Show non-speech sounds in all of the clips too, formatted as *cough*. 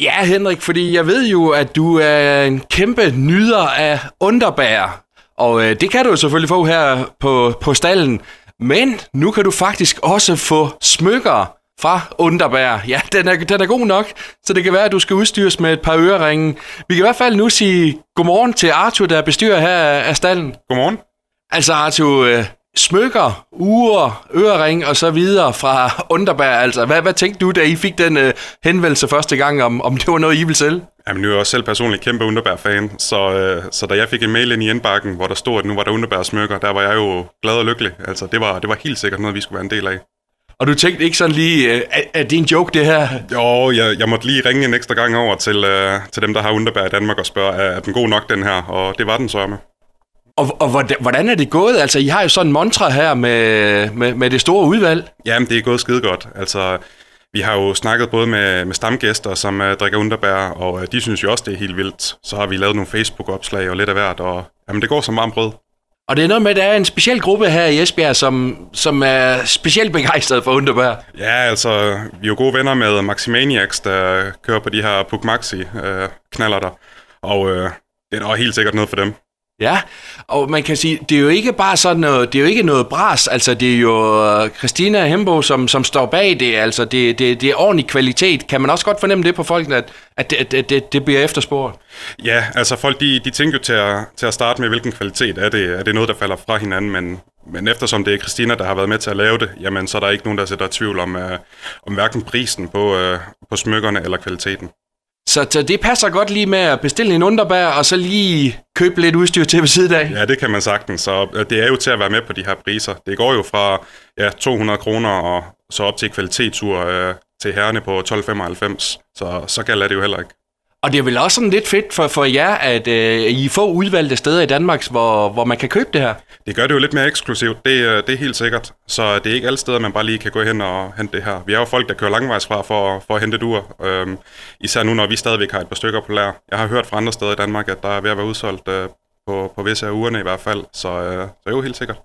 Ja, Henrik, fordi jeg ved jo, at du er en kæmpe nyder af underbær. Og øh, det kan du jo selvfølgelig få her på, på stallen. Men nu kan du faktisk også få smykker fra Underbær. Ja, den er, den er god nok, så det kan være, at du skal udstyres med et par øreringe. Vi kan i hvert fald nu sige godmorgen til Arthur, der bestyrer her af stallen. Godmorgen. Altså Arthur, øh, smykker, uger, ørering og så videre fra Underbær. Altså, hvad, hvad tænkte du, da I fik den øh, henvendelse første gang, om, om det var noget, I ville sælge? Jamen, nu er jeg også selv personligt kæmpe Underbær-fan, så, øh, så da jeg fik en mail ind i indbakken, hvor der stod, at nu var der Underbær smykker, der var jeg jo glad og lykkelig. Altså, det var, det var helt sikkert noget, vi skulle være en del af. Og du tænkte ikke sådan lige, øh, er, er det en joke, det her? Jo, jeg, jeg måtte lige ringe en ekstra gang over til, øh, til dem, der har Underbær i Danmark og spørge, er, er den god nok, den her? Og det var den med. Og, og hvordan, er det gået? Altså, I har jo sådan en mantra her med, med, med det store udvalg. Jamen, det er gået skide godt. Altså, vi har jo snakket både med, med stamgæster, som uh, drikker underbær, og uh, de synes jo også, det er helt vildt. Så har vi lavet nogle Facebook-opslag og lidt af hvert, og jamen, det går som varmt brød. Og det er noget med, at der er en speciel gruppe her i Esbjerg, som, som er specielt begejstret for underbær. Ja, altså, vi er jo gode venner med Maximaniacs, der kører på de her Puk Maxi uh, knaller der. Og uh, det er da helt sikkert noget for dem. Ja, og man kan sige, det er jo ikke bare sådan noget, det er jo ikke noget bras, altså det er jo øh, Christina Hembo, som, som står bag det, altså det, det, det er ordentlig kvalitet. Kan man også godt fornemme det på folk, at, at det, det, det, det bliver efterspurgt? Ja, altså folk, de, de tænker jo til at, til at starte med, hvilken kvalitet er det, er det noget, der falder fra hinanden, men, men eftersom det er Christina, der har været med til at lave det, jamen så er der ikke nogen, der sætter tvivl om, uh, om hverken prisen på, uh, på smykkerne eller kvaliteten. Så, så det passer godt lige med at bestille en underbær, og så lige købe lidt udstyr til ved siden af. Ja, det kan man sagtens. Så øh, det er jo til at være med på de her priser. Det går jo fra ja, 200 kroner og så op til kvalitetsur øh, til herrene på 12,95. Så så galt er det jo heller ikke. Og det er vel også sådan lidt fedt for, for jer, at øh, I får udvalgte steder i Danmark, hvor, hvor man kan købe det her. Det gør det jo lidt mere eksklusivt, det, øh, det er helt sikkert. Så det er ikke alle steder, man bare lige kan gå hen og hente det her. Vi er jo folk, der kører langvejs fra for, for at hente dur. Øhm, især nu, når vi stadigvæk har et par stykker på lær. Jeg har hørt fra andre steder i Danmark, at der er ved at være udsolgt øh, på, på visse af ugerne i hvert fald. Så, øh, så jo, helt sikkert.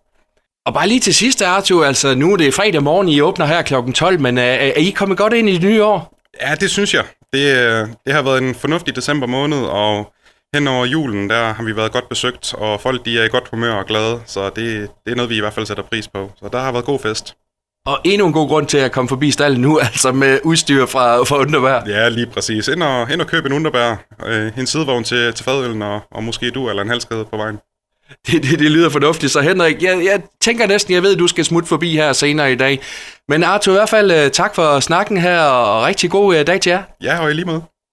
Og bare lige til sidst, Arthur, altså nu er det fredag morgen, I åbner her kl. 12, men er, er I kommet godt ind i det nye år? Ja, det synes jeg. Det, øh, det har været en fornuftig december måned, og hen over julen, der har vi været godt besøgt, og folk de er i godt humør og glade, så det, det er noget, vi i hvert fald sætter pris på. Så der har været god fest. Og endnu en god grund til at komme forbi stallen nu, *laughs* altså med udstyr fra, fra Underbær. Ja, lige præcis. Ind og, ind og købe en Underbær, øh, en sidevogn til, til fadøllen, og, og måske du eller en halskæde på vejen. *laughs* Det, det, det lyder fornuftigt. Så Henrik, jeg, jeg tænker næsten, jeg ved, at du skal smutte forbi her senere i dag. Men Arthur, i hvert fald øh, tak for snakken her, og rigtig god øh, dag til jer. Ja, og i lige måde.